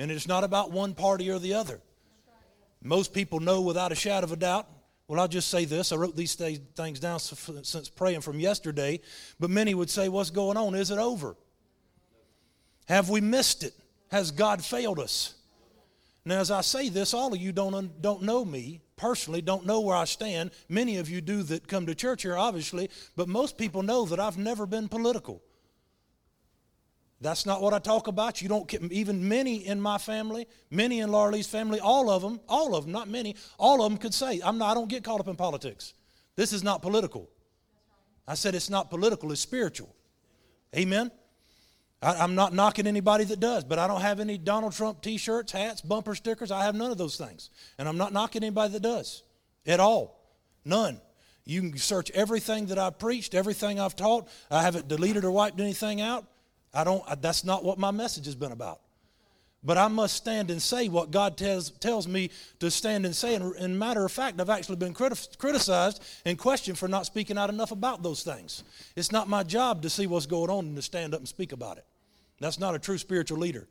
And it's not about one party or the other. Most people know without a shadow of a doubt. Well, I'll just say this. I wrote these things down since praying from yesterday. But many would say, What's going on? Is it over? Have we missed it? Has God failed us? Now, as I say this, all of you don't, don't know me personally, don't know where I stand. Many of you do that come to church here, obviously, but most people know that I've never been political. That's not what I talk about. You don't get, even many in my family, many in Laura Lee's family, all of them, all of them, not many, all of them could say, I'm not, I don't get caught up in politics. This is not political. I said it's not political, it's spiritual. Amen? I, am not knocking anybody that does, but I don't have any Donald Trump t shirts, hats, bumper stickers. I have none of those things. And I'm not knocking anybody that does at all. None. You can search everything that I've preached, everything I've taught. I haven't deleted or wiped anything out. I don't, that's not what my message has been about. But I must stand and say what God tells, tells me to stand and say. And, and matter of fact, I've actually been criti- criticized and questioned for not speaking out enough about those things. It's not my job to see what's going on and to stand up and speak about it. That's not a true spiritual leader.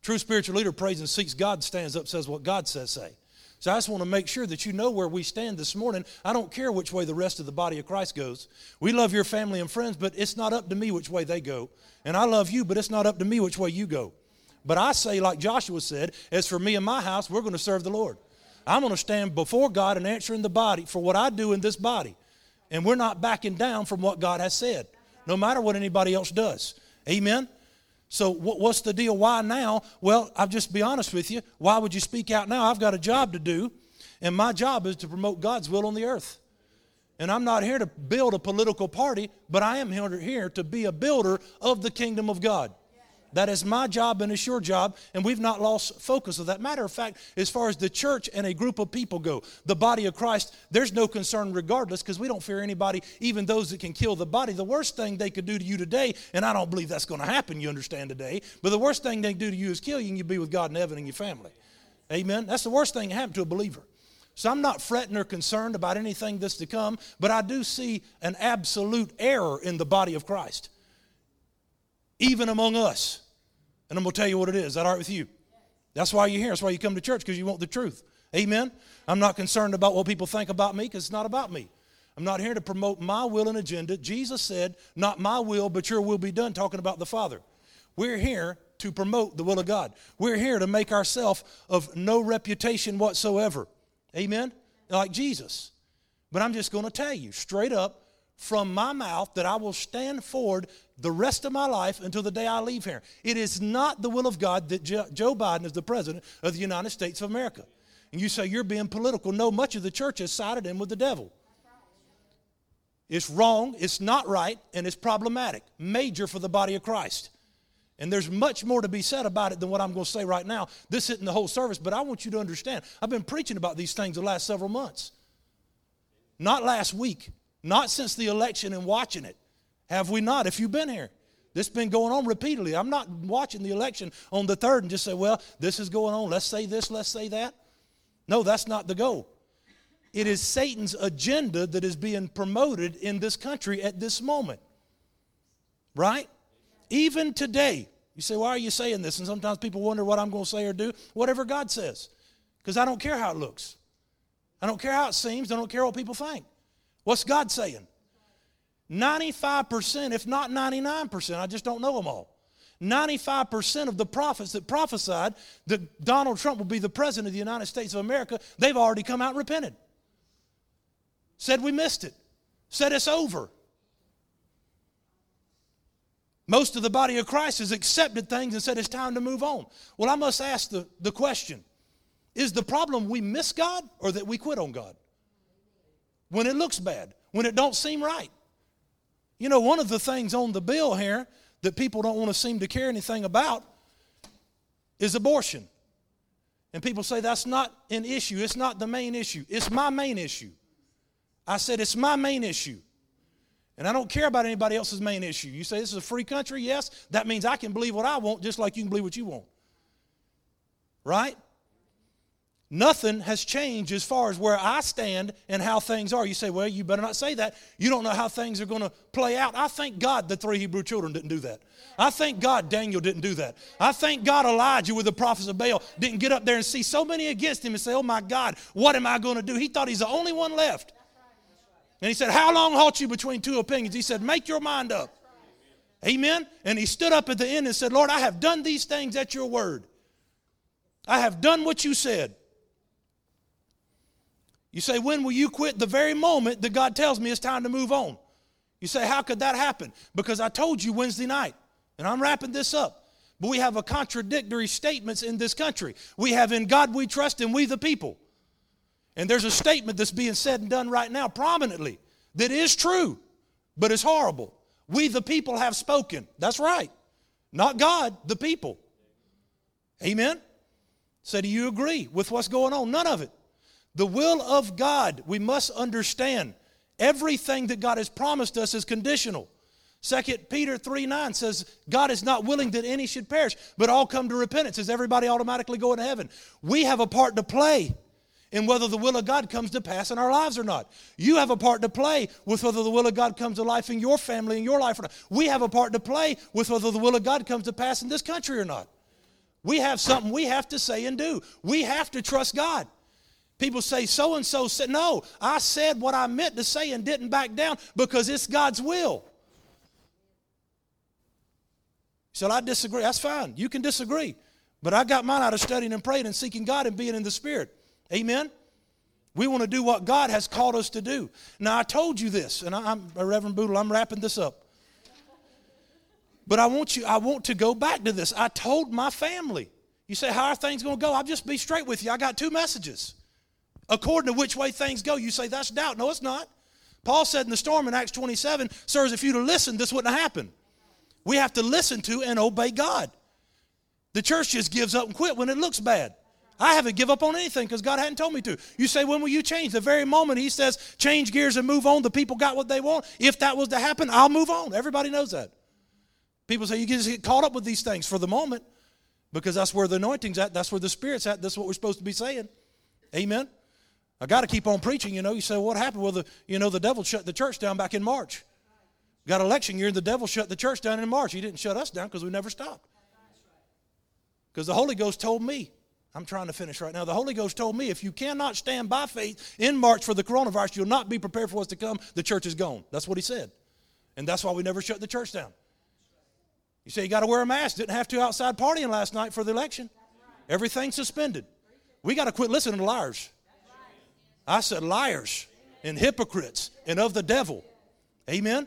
True spiritual leader prays and seeks God, stands up, says what God says say. So I just want to make sure that you know where we stand this morning. I don't care which way the rest of the body of Christ goes. We love your family and friends, but it's not up to me which way they go. And I love you, but it's not up to me which way you go. But I say, like Joshua said, as for me and my house, we're going to serve the Lord. I'm going to stand before God and answer in the body for what I do in this body. And we're not backing down from what God has said, no matter what anybody else does. Amen? So, what's the deal? Why now? Well, I'll just be honest with you. Why would you speak out now? I've got a job to do, and my job is to promote God's will on the earth. And I'm not here to build a political party, but I am here to be a builder of the kingdom of God. That is my job and it's your job, and we've not lost focus of that. Matter of fact, as far as the church and a group of people go, the body of Christ, there's no concern regardless because we don't fear anybody, even those that can kill the body. The worst thing they could do to you today, and I don't believe that's going to happen, you understand today, but the worst thing they can do to you is kill you and you'd be with God in heaven and your family. Amen? That's the worst thing that happened to a believer. So I'm not fretting or concerned about anything that's to come, but I do see an absolute error in the body of Christ, even among us. And I'm going to tell you what it is. Is that all right with you? That's why you're here. That's why you come to church, because you want the truth. Amen? I'm not concerned about what people think about me, because it's not about me. I'm not here to promote my will and agenda. Jesus said, Not my will, but your will be done, talking about the Father. We're here to promote the will of God. We're here to make ourselves of no reputation whatsoever. Amen? Like Jesus. But I'm just going to tell you straight up from my mouth that I will stand forward the rest of my life until the day I leave here. It is not the will of God that Joe Biden is the president of the United States of America. And you say you're being political. No, much of the church has sided in with the devil. It's wrong, it's not right, and it's problematic. Major for the body of Christ. And there's much more to be said about it than what I'm going to say right now. This isn't the whole service, but I want you to understand. I've been preaching about these things the last several months. Not last week, not since the election and watching it. Have we not? If you've been here, this has been going on repeatedly. I'm not watching the election on the third and just say, well, this is going on. Let's say this, let's say that. No, that's not the goal. It is Satan's agenda that is being promoted in this country at this moment. Right? Even today, you say, why are you saying this? And sometimes people wonder what I'm going to say or do. Whatever God says. Because I don't care how it looks. I don't care how it seems. I don't care what people think. What's God saying? 95%, if not 99%, I just don't know them all. 95% of the prophets that prophesied that Donald Trump will be the president of the United States of America, they've already come out and repented. Said we missed it. Said it's over. Most of the body of Christ has accepted things and said it's time to move on. Well, I must ask the, the question Is the problem we miss God or that we quit on God? When it looks bad, when it don't seem right. You know, one of the things on the bill here that people don't want to seem to care anything about is abortion. And people say that's not an issue, it's not the main issue. It's my main issue. I said it's my main issue. And I don't care about anybody else's main issue. You say this is a free country? Yes. That means I can believe what I want just like you can believe what you want. Right? Nothing has changed as far as where I stand and how things are. You say, well, you better not say that. You don't know how things are going to play out. I thank God the three Hebrew children didn't do that. I thank God Daniel didn't do that. I thank God Elijah with the prophets of Baal didn't get up there and see so many against him and say, oh my God, what am I going to do? He thought he's the only one left. And he said, How long halt you between two opinions? He said, Make your mind up. Amen. And he stood up at the end and said, Lord, I have done these things at your word. I have done what you said. You say, when will you quit? The very moment that God tells me it's time to move on. You say, how could that happen? Because I told you Wednesday night, and I'm wrapping this up. But we have a contradictory statements in this country. We have in God we trust and we the people. And there's a statement that's being said and done right now prominently that is true, but it's horrible. We the people have spoken. That's right. Not God, the people. Amen? So do you agree with what's going on? None of it. The will of God, we must understand everything that God has promised us is conditional. 2 Peter 3 9 says, God is not willing that any should perish, but all come to repentance. Is everybody automatically going to heaven? We have a part to play in whether the will of God comes to pass in our lives or not. You have a part to play with whether the will of God comes to life in your family, in your life or not. We have a part to play with whether the will of God comes to pass in this country or not. We have something we have to say and do. We have to trust God. People say, so and so said, no, I said what I meant to say and didn't back down because it's God's will. So I disagree. That's fine. You can disagree. But I got mine out of studying and praying and seeking God and being in the Spirit. Amen? We want to do what God has called us to do. Now, I told you this, and I'm Reverend Boodle, I'm wrapping this up. But I want you, I want to go back to this. I told my family. You say, How are things going to go? I'll just be straight with you. I got two messages according to which way things go. You say that's doubt. No, it's not. Paul said in the storm in Acts 27, sirs, if you'd have listened, this wouldn't have happened. We have to listen to and obey God. The church just gives up and quit when it looks bad. I haven't give up on anything because God hadn't told me to. You say, when will you change? The very moment He says, change gears and move on, the people got what they want. If that was to happen, I'll move on. Everybody knows that. People say you just get caught up with these things for the moment because that's where the anointing's at, that's where the Spirit's at, that's what we're supposed to be saying. Amen. I got to keep on preaching. You know, you say, what happened? Well, the, you know, the devil shut the church down back in March. Got election year, the devil shut the church down in March. He didn't shut us down because we never stopped. Because the Holy Ghost told me, I'm trying to finish right now. The Holy Ghost told me if you cannot stand by faith in March for the coronavirus, you'll not be prepared for what's to come. The church is gone. That's what he said. And that's why we never shut the church down. You say you got to wear a mask. Didn't have to outside partying last night for the election. Everything suspended. We got to quit listening to liars. I said liars and hypocrites and of the devil. Amen.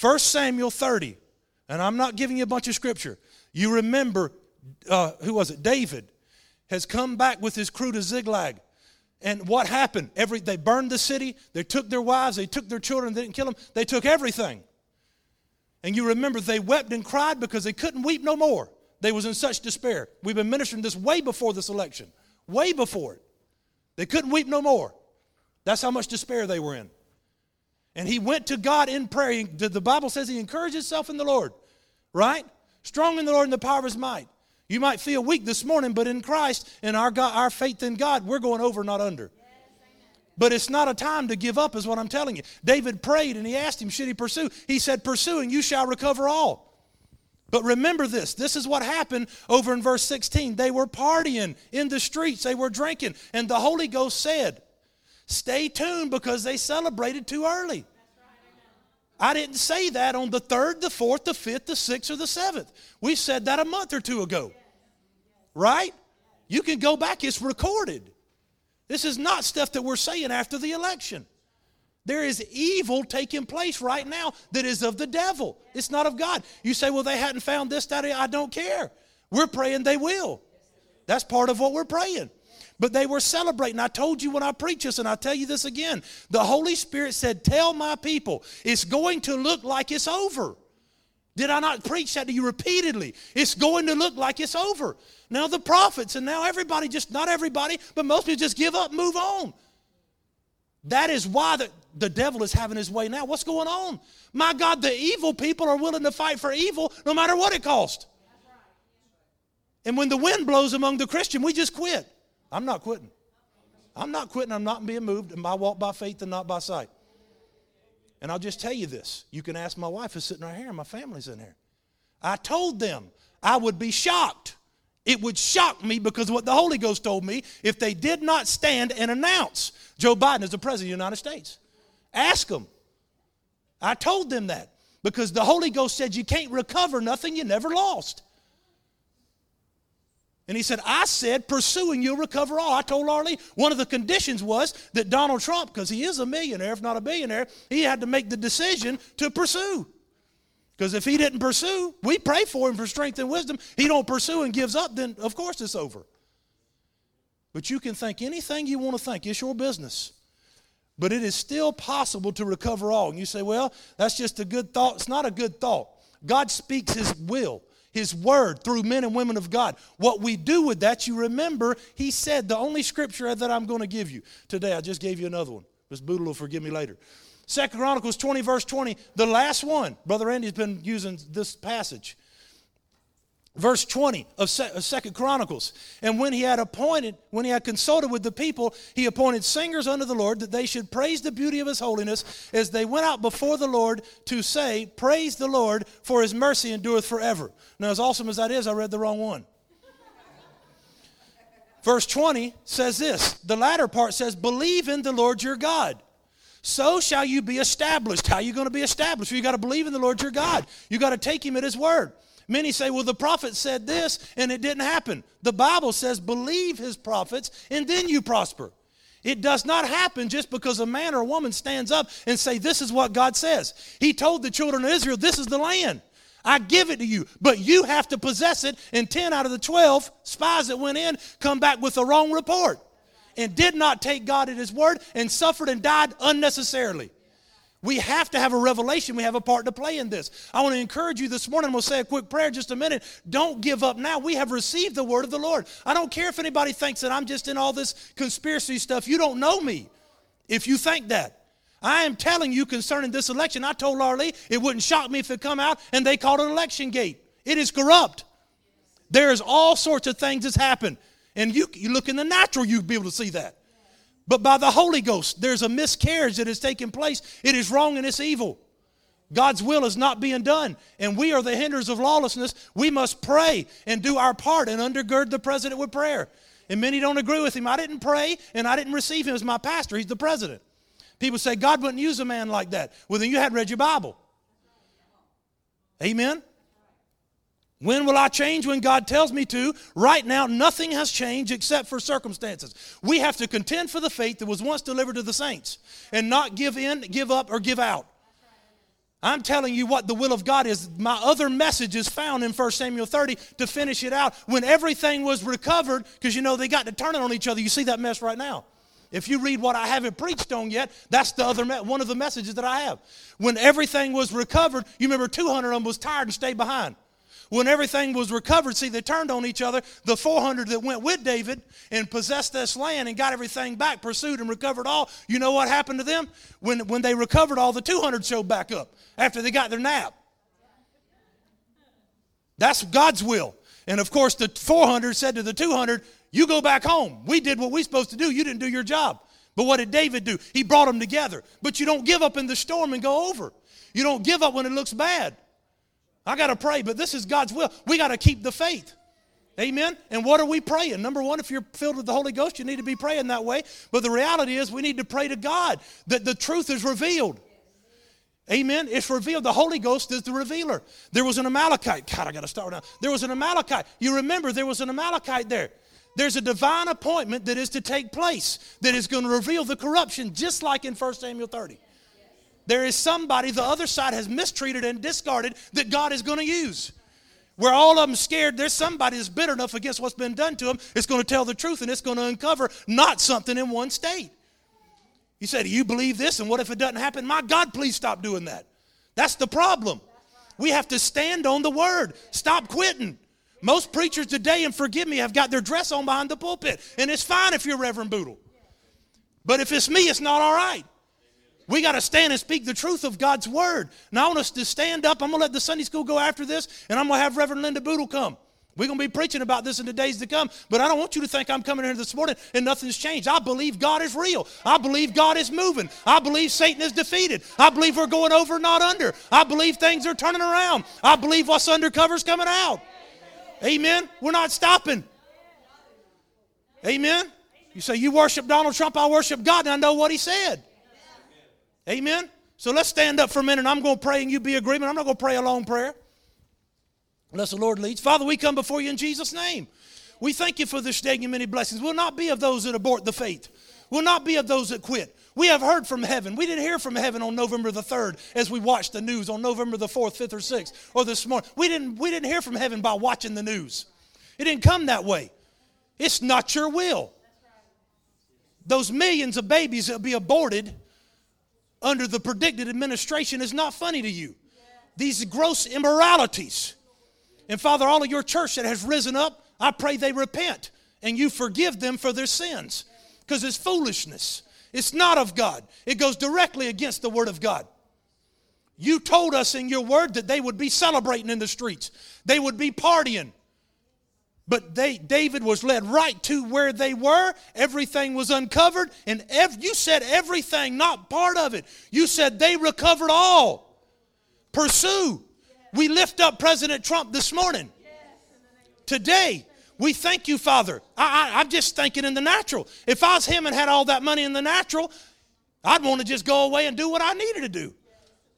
1 Samuel 30, and I'm not giving you a bunch of scripture. You remember, uh, who was it? David has come back with his crew to Ziklag. And what happened? Every, they burned the city, they took their wives, they took their children, they didn't kill them, they took everything. And you remember they wept and cried because they couldn't weep no more. They was in such despair. We've been ministering this way before this election, way before it. They couldn't weep no more. That's how much despair they were in. And he went to God in prayer. The Bible says he encouraged himself in the Lord, right? Strong in the Lord and the power of his might. You might feel weak this morning, but in Christ and our, God, our faith in God, we're going over, not under. But it's not a time to give up, is what I'm telling you. David prayed and he asked him, Should he pursue? He said, Pursuing, you shall recover all. But remember this this is what happened over in verse 16. They were partying in the streets, they were drinking, and the Holy Ghost said, Stay tuned because they celebrated too early. I didn't say that on the third, the fourth, the fifth, the sixth, or the seventh. We said that a month or two ago. Right? You can go back, it's recorded. This is not stuff that we're saying after the election. There is evil taking place right now that is of the devil. It's not of God. You say, well, they hadn't found this, that, I don't care. We're praying they will. That's part of what we're praying. But they were celebrating. I told you when I preached this, and I'll tell you this again. The Holy Spirit said, Tell my people, it's going to look like it's over. Did I not preach that to you repeatedly? It's going to look like it's over. Now, the prophets, and now everybody, just not everybody, but most people just give up, move on. That is why the, the devil is having his way now. What's going on? My God, the evil people are willing to fight for evil no matter what it costs. And when the wind blows among the Christian, we just quit. I'm not quitting. I'm not quitting. I'm not being moved. And I walk by faith and not by sight. And I'll just tell you this. You can ask my wife who's sitting right here, and my family's in here. I told them I would be shocked. It would shock me because what the Holy Ghost told me if they did not stand and announce Joe Biden as the President of the United States. Ask them. I told them that because the Holy Ghost said you can't recover nothing you never lost. And he said, I said, pursuing you'll recover all. I told Arlie one of the conditions was that Donald Trump, because he is a millionaire, if not a billionaire, he had to make the decision to pursue. Because if he didn't pursue, we pray for him for strength and wisdom. He don't pursue and gives up, then of course it's over. But you can think anything you want to think. It's your business. But it is still possible to recover all. And you say, well, that's just a good thought. It's not a good thought. God speaks his will. His word through men and women of God. What we do with that, you remember, he said, the only scripture that I'm going to give you today, I just gave you another one. Miss Boodle will forgive me later. Second Chronicles 20, verse 20, the last one. Brother Andy's been using this passage. Verse 20 of second chronicles. And when he had appointed when he had consulted with the people he appointed singers unto the lord that they should praise the beauty of his holiness as they went out before the lord to say praise the lord for his mercy endureth forever. Now as awesome as that is i read the wrong one. Verse 20 says this. The latter part says believe in the lord your god so shall you be established how are you going to be established you got to believe in the lord your god you got to take him at his word Many say, well, the prophet said this and it didn't happen. The Bible says, believe his prophets and then you prosper. It does not happen just because a man or a woman stands up and say, this is what God says. He told the children of Israel, this is the land. I give it to you, but you have to possess it. And 10 out of the 12 spies that went in come back with the wrong report and did not take God at his word and suffered and died unnecessarily. We have to have a revelation. We have a part to play in this. I want to encourage you this morning. We'll say a quick prayer just a minute. Don't give up now. We have received the word of the Lord. I don't care if anybody thinks that I'm just in all this conspiracy stuff. You don't know me if you think that. I am telling you concerning this election. I told Arlie it wouldn't shock me if it come out and they called it election gate. It is corrupt. There is all sorts of things that's happened. And you, you look in the natural, you'd be able to see that. But by the Holy Ghost, there's a miscarriage that has taken place. It is wrong and it's evil. God's will is not being done, and we are the hinders of lawlessness. We must pray and do our part and undergird the president with prayer. And many don't agree with him. I didn't pray and I didn't receive him as my pastor. He's the president. People say God wouldn't use a man like that. Well, then you hadn't read your Bible. Amen. When will I change? When God tells me to. Right now, nothing has changed except for circumstances. We have to contend for the faith that was once delivered to the saints and not give in, give up, or give out. I'm telling you what the will of God is. My other message is found in 1 Samuel 30 to finish it out. When everything was recovered, because you know they got to turn it on each other. You see that mess right now. If you read what I haven't preached on yet, that's the other one of the messages that I have. When everything was recovered, you remember 200 of them was tired and stayed behind. When everything was recovered, see, they turned on each other. The 400 that went with David and possessed this land and got everything back, pursued and recovered all, you know what happened to them? When, when they recovered all, the 200 showed back up after they got their nap. That's God's will. And of course, the 400 said to the 200, You go back home. We did what we supposed to do. You didn't do your job. But what did David do? He brought them together. But you don't give up in the storm and go over. You don't give up when it looks bad. I got to pray, but this is God's will. We got to keep the faith. Amen. And what are we praying? Number one, if you're filled with the Holy Ghost, you need to be praying that way. But the reality is, we need to pray to God that the truth is revealed. Amen. It's revealed. The Holy Ghost is the revealer. There was an Amalekite. God, I got to start now. There was an Amalekite. You remember there was an Amalekite there. There's a divine appointment that is to take place that is going to reveal the corruption, just like in 1 Samuel 30. There is somebody the other side has mistreated and discarded that God is going to use. Where all of them scared, there's somebody that's bitter enough against what's been done to them. It's going to tell the truth and it's going to uncover not something in one state. You say, Do you believe this? And what if it doesn't happen? My God, please stop doing that. That's the problem. We have to stand on the word. Stop quitting. Most preachers today, and forgive me, have got their dress on behind the pulpit. And it's fine if you're Reverend Boodle. But if it's me, it's not all right. We got to stand and speak the truth of God's word. Now, I want us to stand up. I'm going to let the Sunday school go after this, and I'm going to have Reverend Linda Boodle come. We're going to be preaching about this in the days to come, but I don't want you to think I'm coming here this morning and nothing's changed. I believe God is real. I believe God is moving. I believe Satan is defeated. I believe we're going over, not under. I believe things are turning around. I believe what's undercover is coming out. Amen. We're not stopping. Amen. You say, You worship Donald Trump, I worship God, and I know what he said. Amen. So let's stand up for a minute. I'm going to pray and you be agreement. I'm not going to pray a long prayer unless the Lord leads. Father, we come before you in Jesus' name. We thank you for this day and many blessings. We'll not be of those that abort the faith. We'll not be of those that quit. We have heard from heaven. We didn't hear from heaven on November the 3rd as we watched the news on November the 4th, 5th, or 6th, or this morning. We didn't, we didn't hear from heaven by watching the news. It didn't come that way. It's not your will. Those millions of babies that will be aborted under the predicted administration is not funny to you. These gross immoralities and Father, all of your church that has risen up, I pray they repent and you forgive them for their sins because it's foolishness. It's not of God, it goes directly against the Word of God. You told us in your word that they would be celebrating in the streets, they would be partying. But they, David was led right to where they were. Everything was uncovered. And ev- you said everything, not part of it. You said they recovered all. Pursue. We lift up President Trump this morning. Today, we thank you, Father. I, am just thinking in the natural. If I was him and had all that money in the natural, I'd want to just go away and do what I needed to do.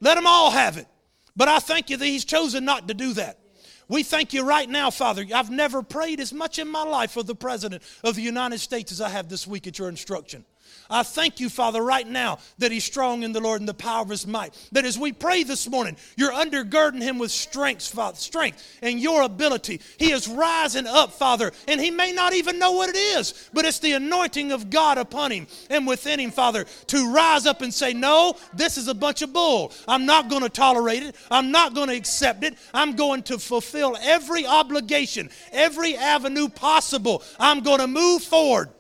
Let them all have it. But I thank you that he's chosen not to do that. We thank you right now, Father. I've never prayed as much in my life for the President of the United States as I have this week at your instruction. I thank you, Father, right now that he's strong in the Lord and the power of his might. That as we pray this morning, you're undergirding him with strength, Father, strength and your ability. He is rising up, Father, and he may not even know what it is, but it's the anointing of God upon him and within him, Father, to rise up and say, No, this is a bunch of bull. I'm not going to tolerate it. I'm not going to accept it. I'm going to fulfill every obligation, every avenue possible. I'm going to move forward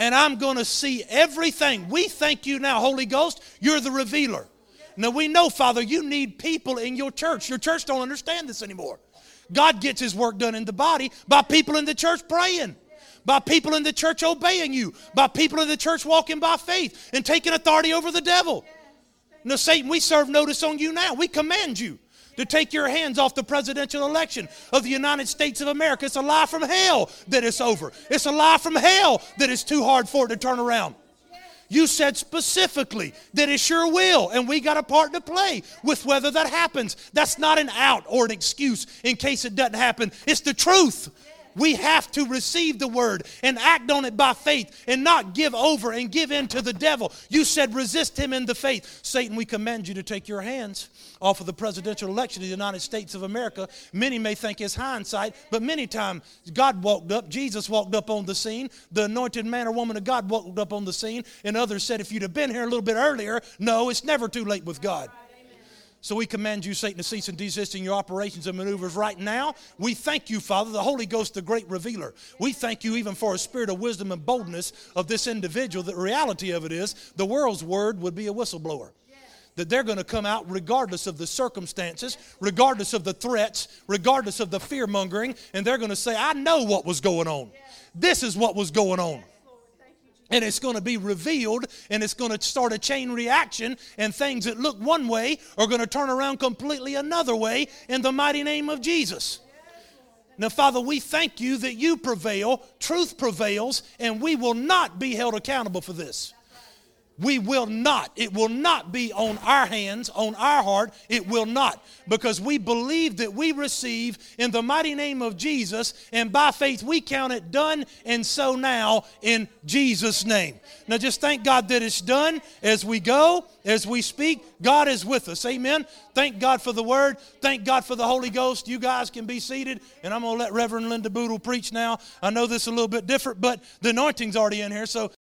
and I'm going to see everything. We thank you now, Holy Ghost, you're the revealer. Now we know, Father, you need people in your church. Your church don't understand this anymore. God gets his work done in the body by people in the church praying, by people in the church obeying you, by people in the church walking by faith and taking authority over the devil. Now, Satan, we serve notice on you now. We command you to take your hands off the presidential election of the United States of America. It's a lie from hell that it's over. It's a lie from hell that it's too hard for it to turn around. You said specifically that it's your will, and we got a part to play with whether that happens. That's not an out or an excuse in case it doesn't happen. It's the truth. We have to receive the word and act on it by faith and not give over and give in to the devil. You said resist him in the faith. Satan, we command you to take your hands off of the presidential election of the United States of America. Many may think it's hindsight, but many times God walked up, Jesus walked up on the scene, the anointed man or woman of God walked up on the scene, and others said, if you'd have been here a little bit earlier, no, it's never too late with God. So we command you, Satan, to cease and desist in your operations and maneuvers right now. We thank you, Father, the Holy Ghost, the great revealer. We thank you even for a spirit of wisdom and boldness of this individual. The reality of it is, the world's word would be a whistleblower. That they're going to come out regardless of the circumstances, regardless of the threats, regardless of the fear mongering, and they're going to say, I know what was going on. This is what was going on and it's going to be revealed and it's going to start a chain reaction and things that look one way are going to turn around completely another way in the mighty name of jesus. Now father we thank you that you prevail truth prevails and we will not be held accountable for this we will not. It will not be on our hands, on our heart. It will not. Because we believe that we receive in the mighty name of Jesus, and by faith we count it done, and so now in Jesus' name. Now just thank God that it's done as we go, as we speak. God is with us. Amen. Thank God for the word. Thank God for the Holy Ghost. You guys can be seated, and I'm going to let Reverend Linda Boodle preach now. I know this is a little bit different, but the anointing's already in here, so